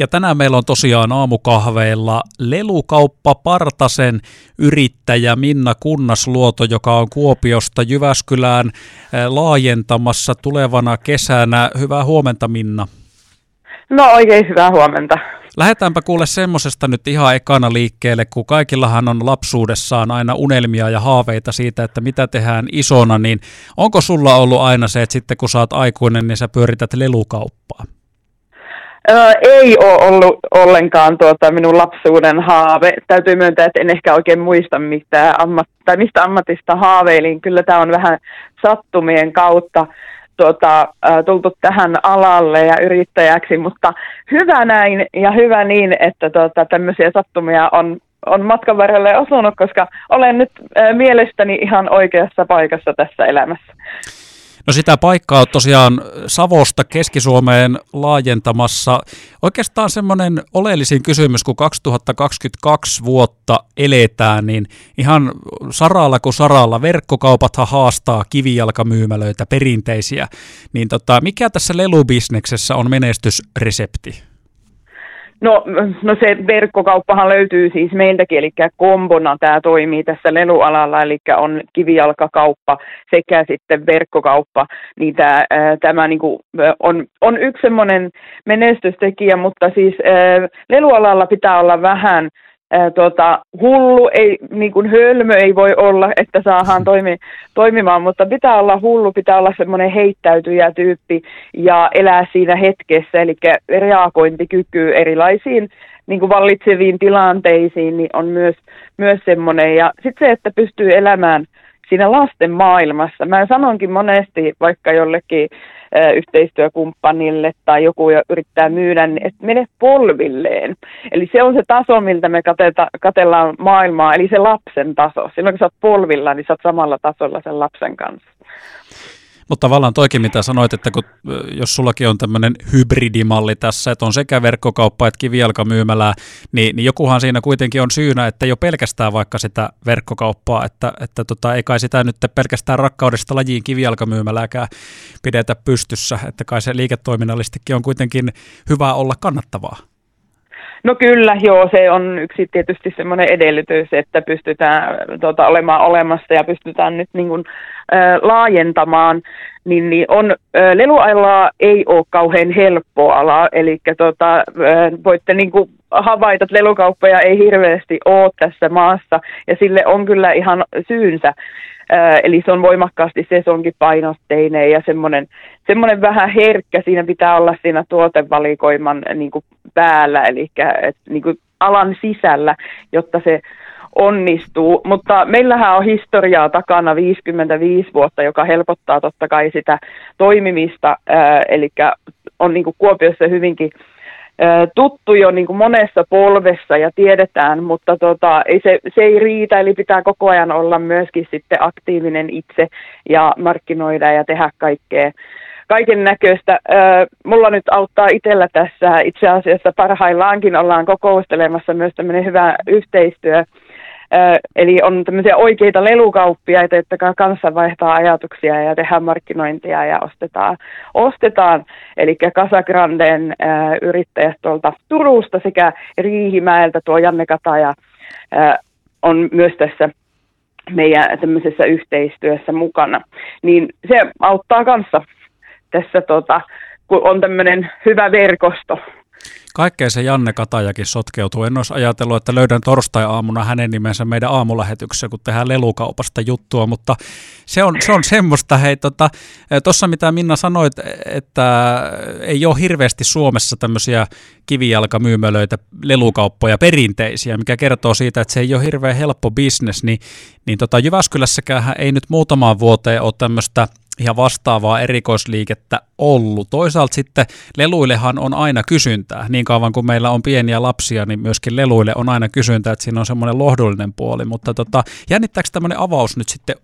Ja tänään meillä on tosiaan aamukahveilla lelukauppa Partasen yrittäjä Minna Kunnasluoto, joka on Kuopiosta Jyväskylään eh, laajentamassa tulevana kesänä. Hyvää huomenta Minna. No oikein hyvää huomenta. Lähdetäänpä kuule semmosesta nyt ihan ekana liikkeelle, kun kaikillahan on lapsuudessaan aina unelmia ja haaveita siitä, että mitä tehdään isona, niin onko sulla ollut aina se, että sitten kun sä oot aikuinen, niin sä pyörität lelukauppaa? Öö, ei ole ollut ollenkaan tuota minun lapsuuden haave. Täytyy myöntää, että en ehkä oikein muista mitä ammat, tai mistä ammatista haaveilin. Kyllä tämä on vähän sattumien kautta tuota, tultu tähän alalle ja yrittäjäksi, mutta hyvä näin ja hyvä niin, että tuota, tämmöisiä sattumia on, on matkan varrelle osunut, koska olen nyt mielestäni ihan oikeassa paikassa tässä elämässä. No sitä paikkaa on tosiaan Savosta Keski-Suomeen laajentamassa. Oikeastaan semmoinen oleellisin kysymys, kun 2022 vuotta eletään, niin ihan saralla kuin saralla, verkkokaupathan haastaa kivijalkamyymälöitä, perinteisiä, niin tota, mikä tässä lelubisneksessä on menestysresepti? No, no se verkkokauppahan löytyy siis meiltäkin, eli kombona tämä toimii tässä lelualalla, eli on kivijalkakauppa sekä sitten verkkokauppa, niin tämä, tämä niin kuin on, on yksi semmoinen menestystekijä, mutta siis lelualalla pitää olla vähän ää, tota, hullu, ei, niin kuin hölmö ei voi olla, että saadaan toimi, toimimaan, mutta pitää olla hullu, pitää olla semmoinen heittäytyjä tyyppi ja elää siinä hetkessä, eli reagointikyky erilaisiin niin kuin vallitseviin tilanteisiin niin on myös, myös semmoinen. Ja sitten se, että pystyy elämään siinä lasten maailmassa. Mä sanonkin monesti vaikka jollekin yhteistyökumppanille tai joku yrittää myydä, niin että mene polvilleen. Eli se on se taso, miltä me kateta, katellaan maailmaa, eli se lapsen taso. Silloin kun sä oot polvilla, niin sä oot samalla tasolla sen lapsen kanssa. Mutta tavallaan toikin, mitä sanoit, että kun, jos sullakin on tämmöinen hybridimalli tässä, että on sekä verkkokauppa että kivijalkamyymälää, niin, niin jokuhan siinä kuitenkin on syynä, että jo pelkästään vaikka sitä verkkokauppaa, että, että tota, ei kai sitä nyt pelkästään rakkaudesta lajiin kivijalkamyymälääkään pidetä pystyssä, että kai se liiketoiminnallistikin on kuitenkin hyvä olla kannattavaa. No kyllä, joo, se on yksi tietysti semmoinen edellytys, että pystytään tota, olemaan olemassa ja pystytään nyt niin kuin, laajentamaan, niin, niin on, lelualaa ei ole kauhean helppo ala, eli tota, voitte niin kuin, havaita, että lelukauppoja ei hirveästi ole tässä maassa, ja sille on kyllä ihan syynsä. Eli se on voimakkaasti sesonkipainotteinen ja semmoinen, semmoinen vähän herkkä, siinä pitää olla siinä tuotevalikoiman niin kuin päällä, eli et, niin kuin alan sisällä, jotta se onnistuu. Mutta meillähän on historiaa takana 55 vuotta, joka helpottaa totta kai sitä toimimista, eli on niin kuin Kuopiossa hyvinkin tuttu jo niin kuin monessa polvessa ja tiedetään, mutta tota, ei se, se ei riitä, eli pitää koko ajan olla myöskin sitten aktiivinen itse ja markkinoida ja tehdä kaikkea kaiken näköistä. Mulla nyt auttaa itsellä tässä itse asiassa parhaillaankin ollaan kokoustelemassa myös tämmöinen hyvä yhteistyö Eli on tämmöisiä oikeita lelukauppiaita, että kanssa vaihtaa ajatuksia ja tehdään markkinointia ja ostetaan. ostetaan. Eli Casagranden yrittäjät tuolta Turusta sekä Riihimäeltä tuo Janne Kataja on myös tässä meidän tämmöisessä yhteistyössä mukana. Niin se auttaa kanssa tässä, tota, kun on tämmöinen hyvä verkosto. Kaikkeen se Janne Katajakin sotkeutuu. En olisi ajatellut, että löydän torstai-aamuna hänen nimensä meidän aamulähetyksessä, kun tehdään lelukaupasta juttua, mutta se on, se on semmoista. Hei, tuossa tota, mitä Minna sanoit, että ei ole hirveästi Suomessa tämmöisiä kivijalkamyymälöitä, lelukauppoja perinteisiä, mikä kertoo siitä, että se ei ole hirveän helppo bisnes, niin, niin tota Jyväskylässäkään ei nyt muutamaan vuoteen ole tämmöistä ihan vastaavaa erikoisliikettä ollut. Toisaalta sitten leluillehan on aina kysyntää. Niin kauan kuin meillä on pieniä lapsia, niin myöskin leluille on aina kysyntää, että siinä on semmoinen lohdullinen puoli. Mutta tota, jännittääkö tämmöinen avaus nyt sitten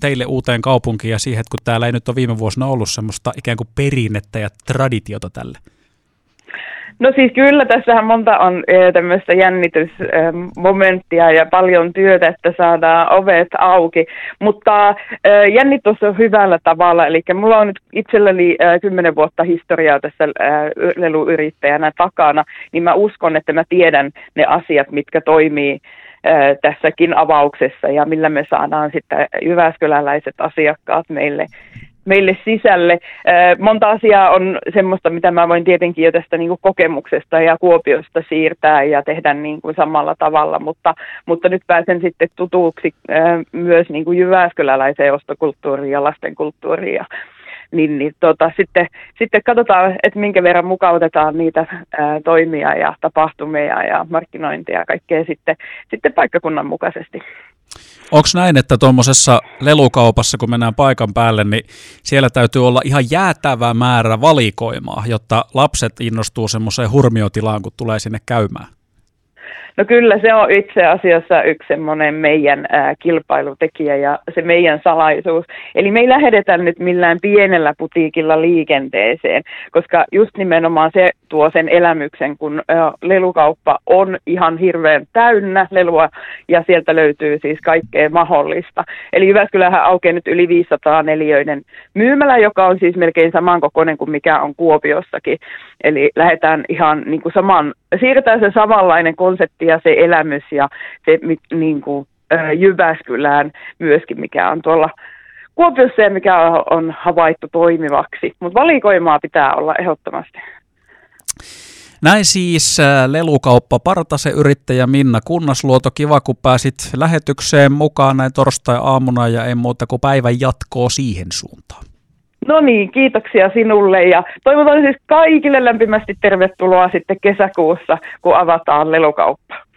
teille uuteen kaupunkiin ja siihen, että kun täällä ei nyt ole viime vuosina ollut semmoista ikään kuin perinnettä ja traditiota tälle? No siis kyllä, tässähän monta on tämmöistä jännitysmomenttia ja paljon työtä, että saadaan ovet auki, mutta jännitys on hyvällä tavalla, eli mulla on nyt itselläni kymmenen vuotta historiaa tässä leluyrittäjänä takana, niin mä uskon, että mä tiedän ne asiat, mitkä toimii tässäkin avauksessa ja millä me saadaan sitten jyväskyläläiset asiakkaat meille meille sisälle. Monta asiaa on semmoista, mitä mä voin tietenkin jo tästä niin kuin kokemuksesta ja Kuopiosta siirtää ja tehdä niin kuin samalla tavalla, mutta, mutta nyt pääsen sitten tutuuksi myös niin kuin jyväskyläläiseen ostokulttuuriin ja lastenkulttuuriin niin, niin tota, sitten, sitten katsotaan, että minkä verran mukautetaan niitä ää, toimia ja tapahtumia ja markkinointia ja kaikkea sitten, sitten paikkakunnan mukaisesti. Onko näin, että tuommoisessa lelukaupassa, kun mennään paikan päälle, niin siellä täytyy olla ihan jäätävä määrä valikoimaa, jotta lapset innostuu semmoiseen hurmiotilaan, kun tulee sinne käymään? No kyllä se on itse asiassa yksi semmoinen meidän ää, kilpailutekijä ja se meidän salaisuus. Eli me ei lähdetä nyt millään pienellä putiikilla liikenteeseen, koska just nimenomaan se tuo sen elämyksen, kun ää, lelukauppa on ihan hirveän täynnä lelua ja sieltä löytyy siis kaikkea mahdollista. Eli Jyväskylähän aukeaa nyt yli 500 neliöinen myymälä, joka on siis melkein samankokoinen kuin mikä on Kuopiossakin. Eli lähdetään ihan niin kuin saman, siirretään se samanlainen konsepti ja se elämys ja se niin kuin, Jyväskylään myöskin, mikä on tuolla Kuopiossa ja mikä on havaittu toimivaksi. Mutta valikoimaa pitää olla ehdottomasti. Näin siis lelukauppa Partase yrittäjä Minna Kunnasluoto. Kiva, kun pääsit lähetykseen mukaan näin torstai-aamuna ja ei muuta kuin päivän jatkoa siihen suuntaan. No niin, kiitoksia sinulle ja toivotan siis kaikille lämpimästi tervetuloa sitten kesäkuussa, kun avataan lelukauppa.